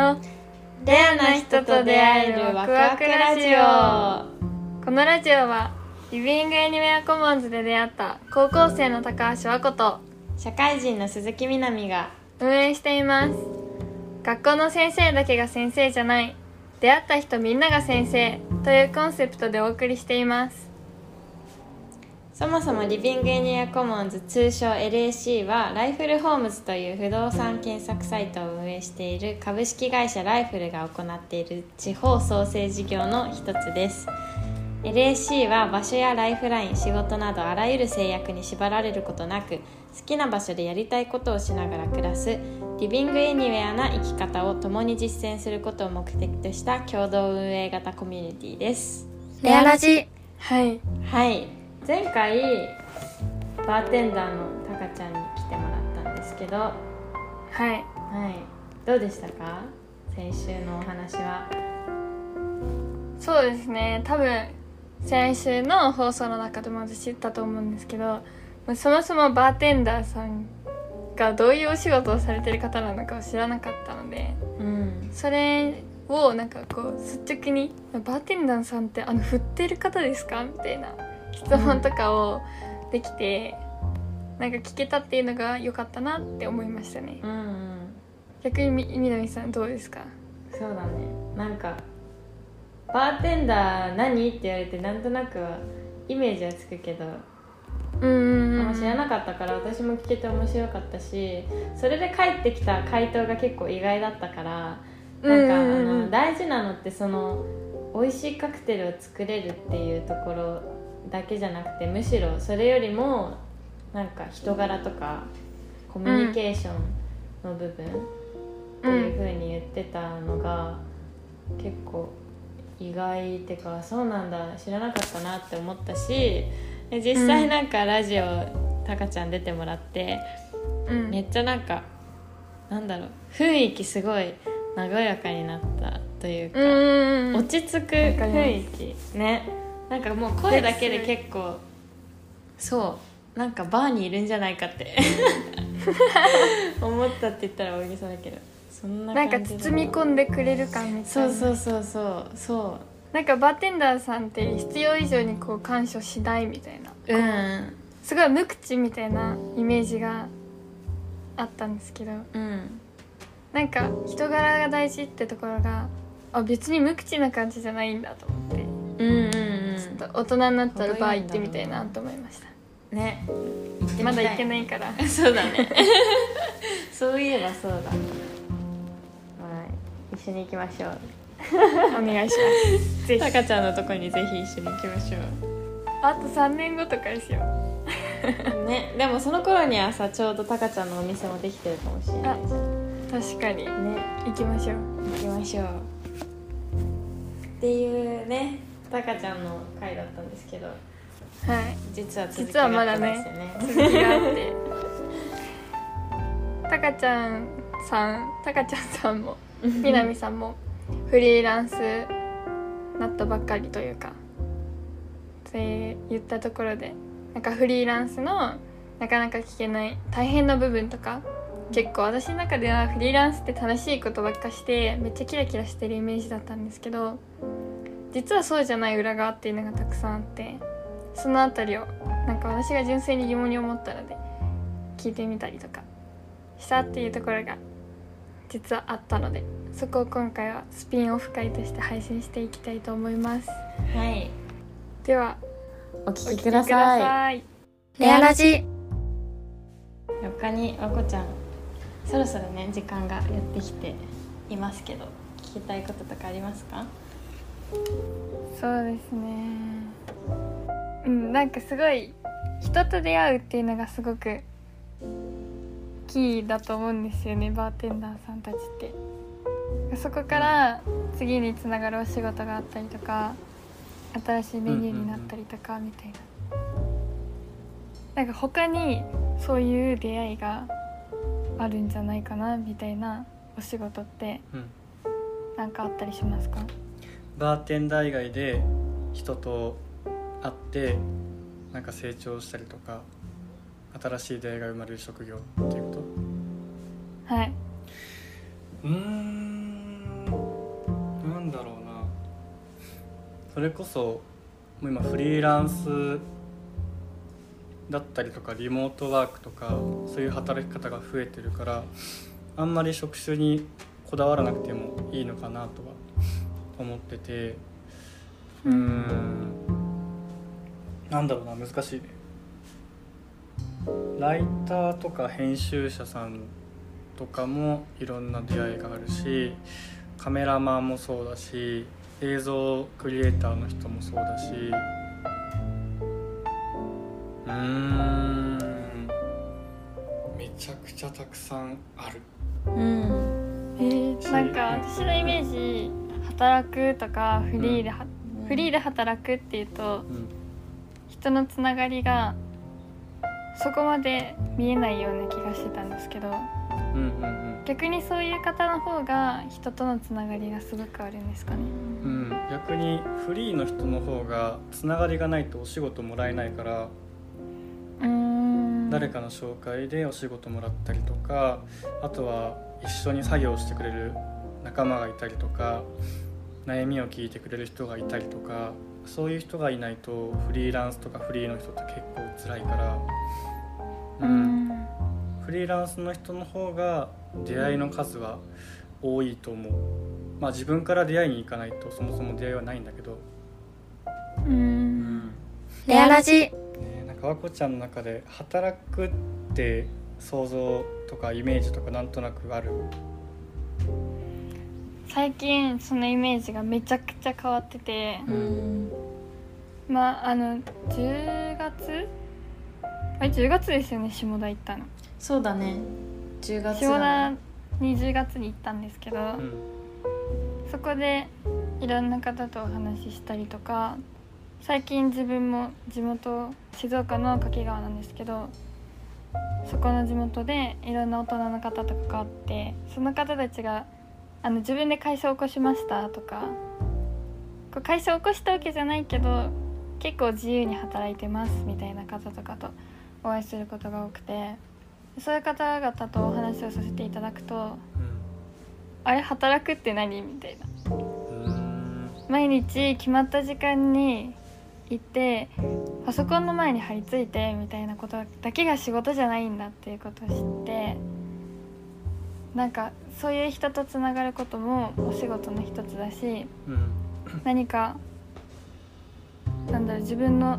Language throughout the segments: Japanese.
のレアな人と出会えるワクワクラジオ。このラジオはリビングエニウェアコモンズで出会った高校生の高橋和子と社会人の鈴木みなみが運営しています。学校の先生だけが先生じゃない。出会った人みんなが先生というコンセプトでお送りしていますそもそもリビングエニアコモンズ通称 LAC はライフルホームズという不動産検索サイトを運営している株式会社ライフルが行っている地方創生事業の一つです。LAC は場所やライフライン仕事などあらゆる制約に縛られることなく好きな場所でやりたいことをしながら暮らす。リビングエニウェアな生き方を共に実践することを目的とした共同運営型コミュニティです。レアラジ。はい。はい前回バーテンダーのタカちゃんに来てもらったんですけど。ははい。いどうでしたか？先週のお話は。そうですね。多分先週の放送の中でも私言ったと思うんですけどそもそもバーテンダーさんがどういうお仕事をされてる方なのかを知らなかったのでうん。それをなんかこう率直に「バーテンダーさんってあの振ってる方ですか?」みたいな質問とかをできて、なんか聞けたっていうのが良かったなって思いましたね。うんうん。逆にみみなみさんどうですか？そうだね。なんかバーテンダー何って言われてなんとなくはイメージはつくけどうんうんあんま知らなかったから私も聞けて面白かったしそれで返ってきた回答が結構意外だったからなんか、あの大事なのってその美味しいカクテルを作れるっていうところだけじゃなくてむしろそれよりもなんか人柄とかコミュニケーションの部分っていう風に言ってたのが、結構意外ってかそうなんだ知らなかったなって思ったしで実際なんかラジオ、タカちゃん出てもらってうん。めっちゃなんかなんだろう雰囲気すごい和やかになったというか、落ち着く雰囲気ねなんかもう声だけで結構。そう。なんかバーにいるんじゃないかって。思ったって言ったら大げさだけど。そんななんか包み込んでくれる感みたそいうな。そうそうそうそなんかバーテンダーさんって必要以上にこう干渉しないみたいな。ううん。すごい無口みたいなイメージがあったんですけど。うん。なんか人柄が大事ってところがあ別に無口な感じじゃないんだと思って。うんうんと大人になったらバー行ってみたいなと思いました。ね。行ってみたまだ行けないから。そうだね。そういえばそうだ。はい。一緒に行きましょう。お願いします。ぜひ。タカちゃんのとこにぜひ一緒に行きましょあと3年後とかですよ。うね。でもその頃にはさちょうどタカちゃんのお店もできてるかもしれないじゃん。確かに。ね。行きましょう。行きましょう。っていうねタカちゃんの回だったんですけどはい。実は続き実はまだねがあったんですよね続きがあって。たかちゃんさんたかちゃんさんもみなみさんもフリーランスなったばっかりというかって言ったところでなんかフリーランスのなかなか聞けない大変な部分とか結構私の中ではフリーランスって楽しいことばっかしてめっちゃキラキラしてるイメージだったんですけど実はそうじゃない裏側っていうのがたくさんあってそのあたりをなんか私が純粋に疑問に思ったので聞いてみたりとかしたっていうところが実はあったのでそこを今回はスピンオフ会として配信していきたいと思います。はい。ではおお聞きください。さい。レアラジ。他にわこちゃんそろそろね時間がやってきていますけど聞きたいこととかありますか？そうですね。うんなんかすごい人と出会うっていうのがすごくキーだと思うんですよねバーテンダーさんたちって。そこから次につながるお仕事があったりとか新しいメニューになったりとかみたいな、なんか他にそういう出会いがあるんじゃないかなみたいなお仕事ってうん、なんかあったりしますか？バーテンダー以外で人と会ってなんか成長したりとか新しい出会いが生まれる職業っていうこと？はい。うん。なんだろうな。それこそもう今フリーランスだったりとかリモートワークとかそういう働き方が増えてるからあんまり職種にこだわらなくてもいいのかなとは思っててうーんなんだろうな難しい。ねライターとか編集者さんとかもいろんな出会いがあるしカメラマンもそうだし映像クリエイターの人もそうだし。うーんめちゃくちゃたくさんある。うん。えー、なんか私のイメージ働くとかフリーでは、フリーで働くっていうとうん。人のつながりがそこまで見えないような気がしてたんですけどうんうん逆にそういう方の方が人とのつながりがすごくあるんですかね。うん。うん逆にフリーの人の方がつながりがないとお仕事もらえないから誰かの紹介でお仕事もらったりとかあとは一緒に作業してくれる仲間がいたりとか悩みを聞いてくれる人がいたりとかそういう人がいないとフリーランスとかフリーの人って結構辛いから、ううん。んフリーランスの人の方が出会いの数は多いと思う。まあ自分から出会いに行かないとそもそも出会いはないんだけど、うん。レアラジ。ね、なんか和子ちゃんの中で働くって想像とかイメージとかなんとなくある？最近そのイメージがめちゃくちゃ変わっててうん。まああの10月？あれ10月ですよね下田行ったの。そうだね。10月下だ、田に10月に行ったんですけど、うん。そこでいろんな方とお話ししたりとか最近自分も地元静岡の掛川なんですけどそこの地元でいろんな大人の方と関わってその方たちがあの自分で会社を起こしましたとかこう会社を起こしたわけじゃないけど結構自由に働いてますみたいな方とかとお会いすることが多くてそういう方々とお話をさせていただくとあれ働くって何みたいな。うん。うん毎日決まった時間に行ってパソコンの前に張り付いてみたいなことだけが仕事じゃないんだっていうことを知ってなんかそういう人とつながることもお仕事の一つだしうん。何かなんだろう自分の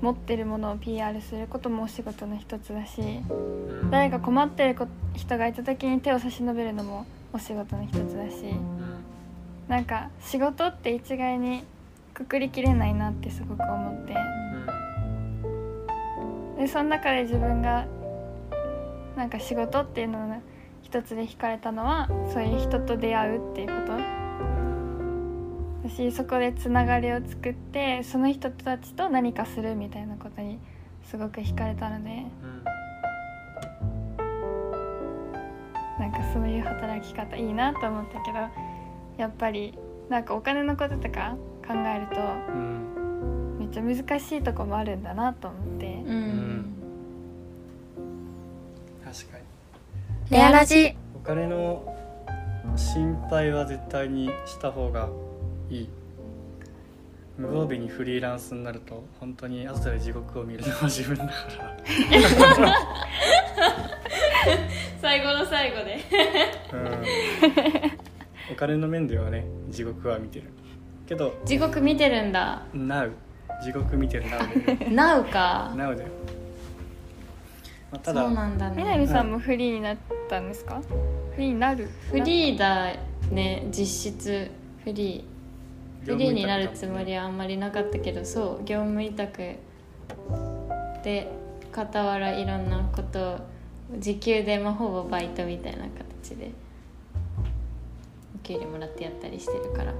持ってるものを PR することもお仕事の一つだしうん。誰か困ってるこ人がいた時に手を差し伸べるのもお仕事の一つだし。うん。なんか仕事って一概にくくりきれないなってすごく思って。でその中で自分がなんか仕事っていうのの一つで惹かれたのはそういう人と出会うっていうこと。だしそこでつながりを作ってその人たちと何かするみたいなことにすごく惹かれたので。うんなんかそういう働き方いいなと思ったけどやっぱりなんかお金のこととか考えるとうんめっちゃ難しいとこもあるんだなと思って。うん、ん。確かにレアラジ。お金の心配は絶対にした方がいい。無防備にフリーランスになると本当に後で地獄を見るのは自分だから。最後の最後で。うん。お金の面ではね地獄は見てる。けど地獄見てるんだ。Now 地獄見てる。Now で。Now か。Now だよ、まあ、ただそうなんだね。南さんもフリーになったんですか？フリーになる？フリーだね実質。フリー。フリーになるつもりはあんまりなかったけどそう業務委託で傍らいろんなことを時給でまあほぼバイトみたいな形でお給料もらってやったりしてるから。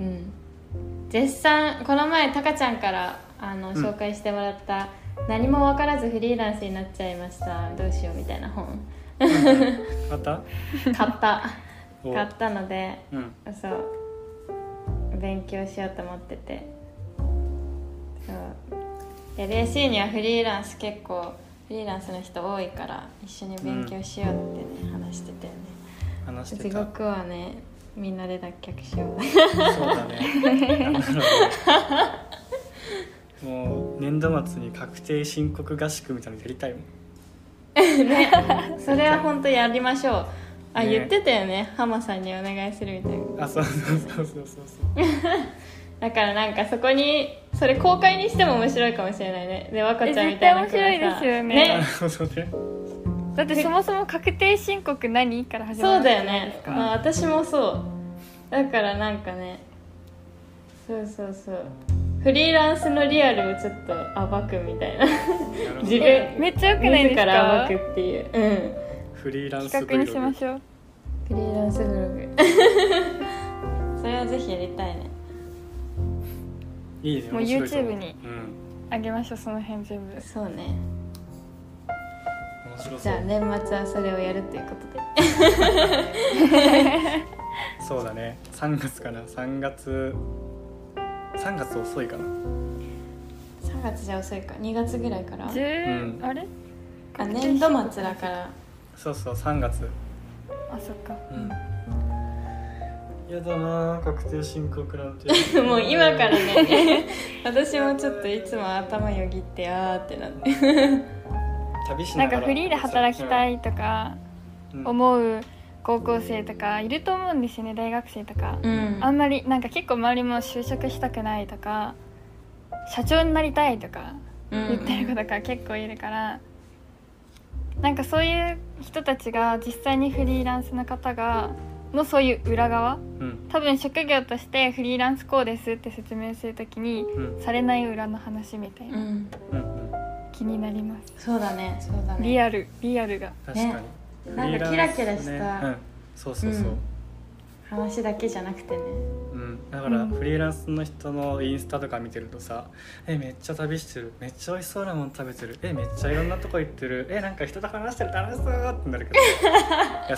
うん。絶賛この前タカちゃんからあのん。紹介してもらった、何も分からずフリーランスになっちゃいました。どうしようみたいな本。また？買った。お。買ったのでうん。そう。勉強しようと思ってて。そう。LAC にはフリーランス結構フリーランスの人多いから一緒に勉強しようってね、話してたよね。地話してた。獄はねみんなで脱却しよう。そうだね もう年度末に確定申告合宿みたいなのやりたいもん。ね。それは本当やりましょう。あ、ね。言ってたよね。浜さんにお願いするみたいなあそうそうそうそうそうそう。だからなんかそこにそれ公開にしても面白いかもしれないね。で若ちゃんみたいな面白いですよね。なるね。ほどね。だってそもそも確定申告何から始まそうだよね。まあ、私もそう。だからなんかね。そうそうそうフリーランスのリアルをちょっと暴くみたいな。自分。えめっちゃよくないです自らか暴くっていう。うん。フリーランス企画にしましょう。フリーランスブログ。それはぜひやりたいね。いいねもう YouTube にうん。あげましょうその辺全部。そうね。じゃあ年末はそれをやるということで。そうだね。3月かな。3月3月遅いかな。3月じゃ遅いか。2月ぐらいから？10、うん。あれ？あ年度末だから。そうそう3月。あそっか。うん。やだな確定申告なんてもう今からね。私もちょっといつも頭よぎってあーってなって。旅しなんがら。なかフリーで働きたいとかうん。思う高校生とかいると思うんですよね大学生とか、うん。あんまりなんか結構周りも就職したくないとか社長になりたいとかうん。言ってる子とか結構いるから、なんかそういう人たちが実際にフリーランスの方がのそういう裏側うん。多分職業としてフリーランスこうですって説明するときにうん。されない裏の話みたいな、うん。うんうん。気になります。そうだねそうだね。リアルリアルが。確かに、ねなんかキラキラしたうん、そうそうそう、うん。話だけじゃなくてね。うん、だからうん。フリーランスの人のインスタとか見てるとさ「えめっちゃ旅してる。めっちゃ美味しそうなもの食べてる。えめっちゃいろんなとこ行ってる。えなんか人と話してる楽しそう」ってなるけど。いや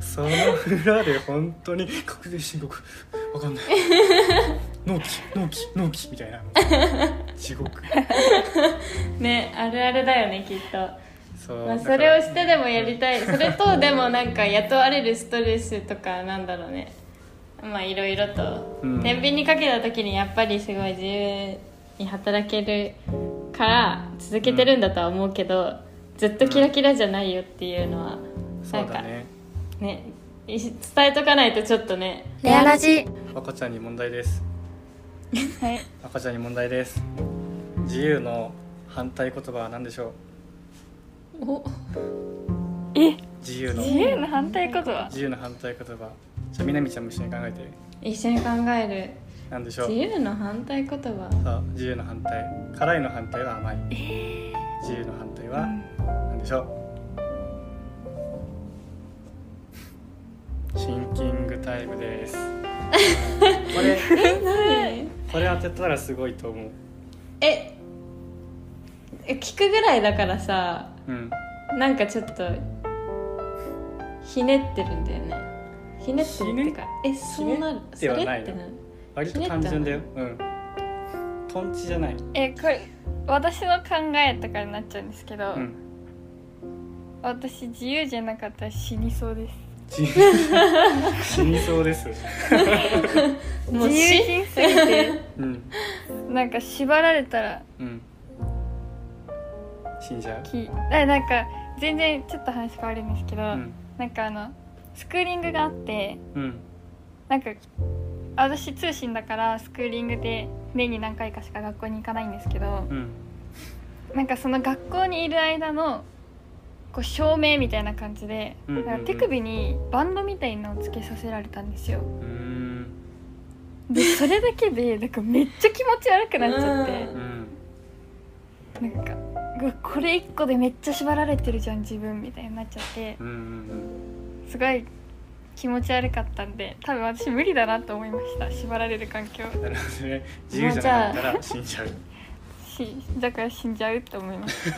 そのその裏で本当に確定申告。わかんない。納期納期納期みたいな。地獄。ねあるあるだよねきっと、まあ、そう。だから。それをしてでもやりたい。それとでもなんか雇われるストレスとかなんだろうね。まあいろいろと、うん。天秤にかけた時にやっぱりすごい自由に働けるから続けてるんだとは思うけど、ずっとキラキラじゃないよっていうのは、そうだね。ね。い伝えとかないとちょっとね。レアラジ赤ちゃんに問題です。はい。赤ちゃんに問題です。自由の反対言葉は何でしょお。うえ？自由の。自由の反対言葉。自由の反対言葉。じゃあみなみちゃんも一緒に考えて。一緒に考える。何でしょう？自由の反対言葉。さあ自由の反対。辛いの反対は甘い、自由の反対は何でしょう？シンキングタイムです。これこれ当てたらすごいと思う。ええ聞くぐらいだからさうん。なんかちょっとひねってるんだよね。ひねってるっていうかえそうなる？そひねってはないれってなる割と単純だよ。うん。トンチじゃない。えこれ私の考えとかになっちゃうんですけど、うん。私自由じゃなかったら死にそうです。死死にそうです。も う自由し人すぎて。うん。なんか縛られたらうん死んじゃう？きあなんか全然ちょっと話変わるんですけど、うん。なんかあのスクーリングがあってうん。なんか私通信だからスクーリングで年に何回かしか学校に行かないんですけどうん。なんかその学校にいる間のこう証明みたいな感じで、うんうんうん。なんか手首にバンドみたいなのをつけさせられたんですよ。うーん。でそれだけでなんかめっちゃ気持ち悪くなっちゃって。うんこれ1個でめっちゃ縛られてるじゃん自分みたいになっちゃって。すごい気持ち悪かったんで多分私無理だなと思いました縛られる環境。うんなるほどね。自由じゃなかったら死んじゃう。しだから死んじゃうって思います。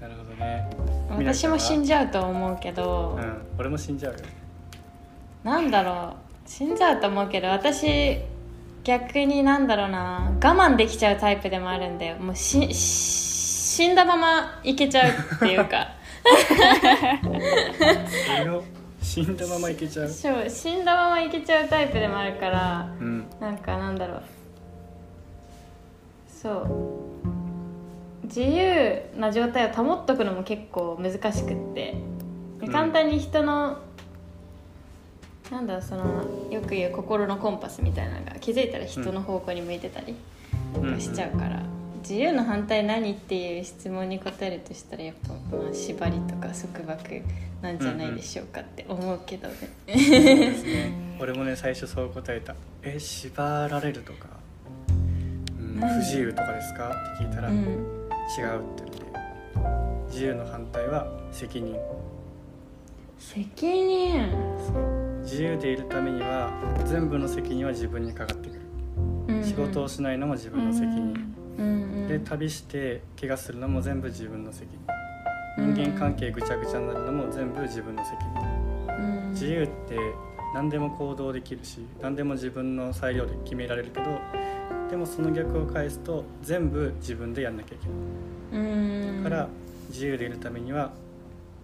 なるほどね。私も死んじじゃうと思うけど、うん。俺も死んじゃうよ。なんだろう。死んじゃうと思うけど私逆になんだろうな。我慢できちゃうタイプでもあるんだよ。もうしし死んだままいけちゃうっていうか。死んだままいけちゃう？そう死んだままいけちゃうタイプでもあるからうん。なんかなんだろう。そう。自由な状態を保っとくのも結構難しくって。簡単に人の、なんだそのよく言う心のコンパスみたいなのが気づいたら人の方向に向いてたりしちゃうから、自由の反対何っていう質問に答えるとしたらやっぱ、まあ、縛りとか束縛なんじゃないでしょうかって思うけどね。ですね。俺もね最初そう答えた「え縛られるとか、うん、何不自由とかですか?」って聞いたら「違う」うんって言って。自由の反対は責任。責任。そう自由でいるためには全部の責任は自分にかかってくる、仕事をしないのも自分の責任、うんうんで旅して怪我するのも全部自分の責任うん人間関係ぐちゃぐちゃになるのも全部自分の責任うん。自由って何でも行動できるし何でも自分の裁量で決められるけどでもその逆を返すと全部自分でやんなきゃいけない。うん。だから自由でいるためには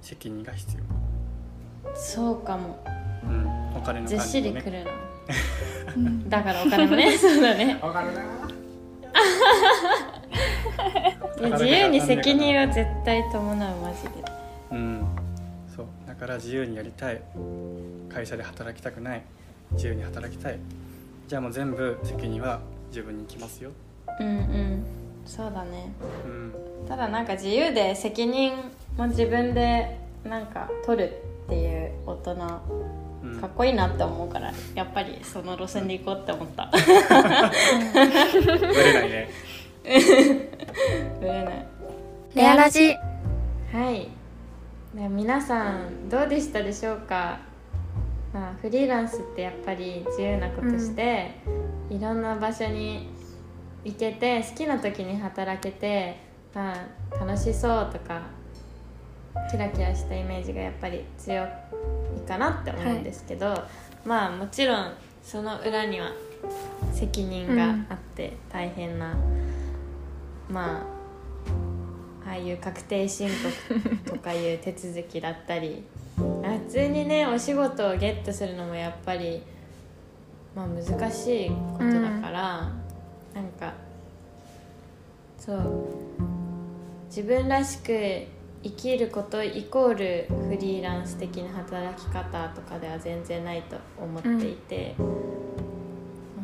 責任が必要、そうかもうん、お金のずっしりくるな。だからお金もね。そうだね。わかるな。自由に責任は絶対伴うマジで。うん。そう。だから自由にやりたい。会社で働きたくない。自由に働きたい。じゃあもう全部責任は自分に行きますよ。うんうん。そうだね。うん。ただなんか自由で責任も自分でなんか取るっていう大人うんかっこいいなって思うからやっぱりその路線で行こうって思った。ぶれないね。ぶれない。レアラジ。はい。で皆さんどうでしたでしょうか、まあ、フリーランスってやっぱり自由なことして、いろんな場所に行けて好きな時に働けて、まあ、楽しそうとかキラキラしたイメージがやっぱり強いかなって思うんですけど、まあもちろんその裏には責任があって大変な、まあああいう確定申告とかいう手続きだったりあ普通にねお仕事をゲットするのもやっぱり、まあ、難しいことだから、なんかそう自分らしく生きることイコールフリーランス的な働き方とかでは全然ないと思っていて、も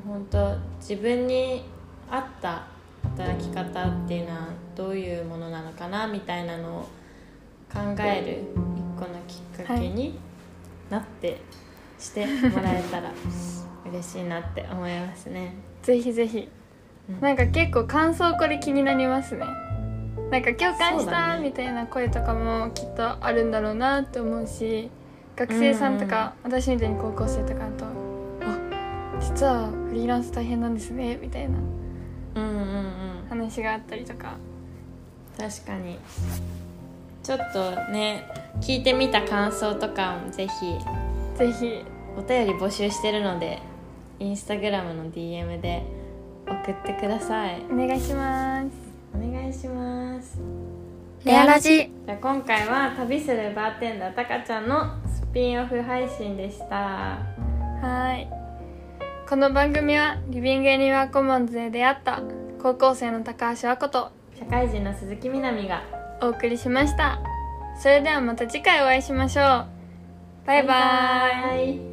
う本当自分に合った働き方っていうのはどういうものなのかなみたいなのを考える一個のきっかけになって、してもらえたら嬉しいなって思いますね。ぜひぜひ。うんなんか結構感想これ気になりますねなんか共感したみたいな声とかもきっとあるんだろうなって思うし学生さんとか、私みたいに高校生とかだとあ実はフリーランス大変なんですねみたいな話があったりとか。確かに。ちょっとね聞いてみた感想とかもぜひぜひ。お便り募集してるのでインスタグラムの DM で送ってください。お願いしますいします。レアラジ。じゃあ今回は旅するバーテンダーたかちゃんのスピンオフ配信でした。はい。この番組はリビングエニワーコモンズで出会った高校生の高橋和子と社会人の鈴木みなみが。お送りしました。それではまた次回お会いしましょう。バイバイ。バイバイ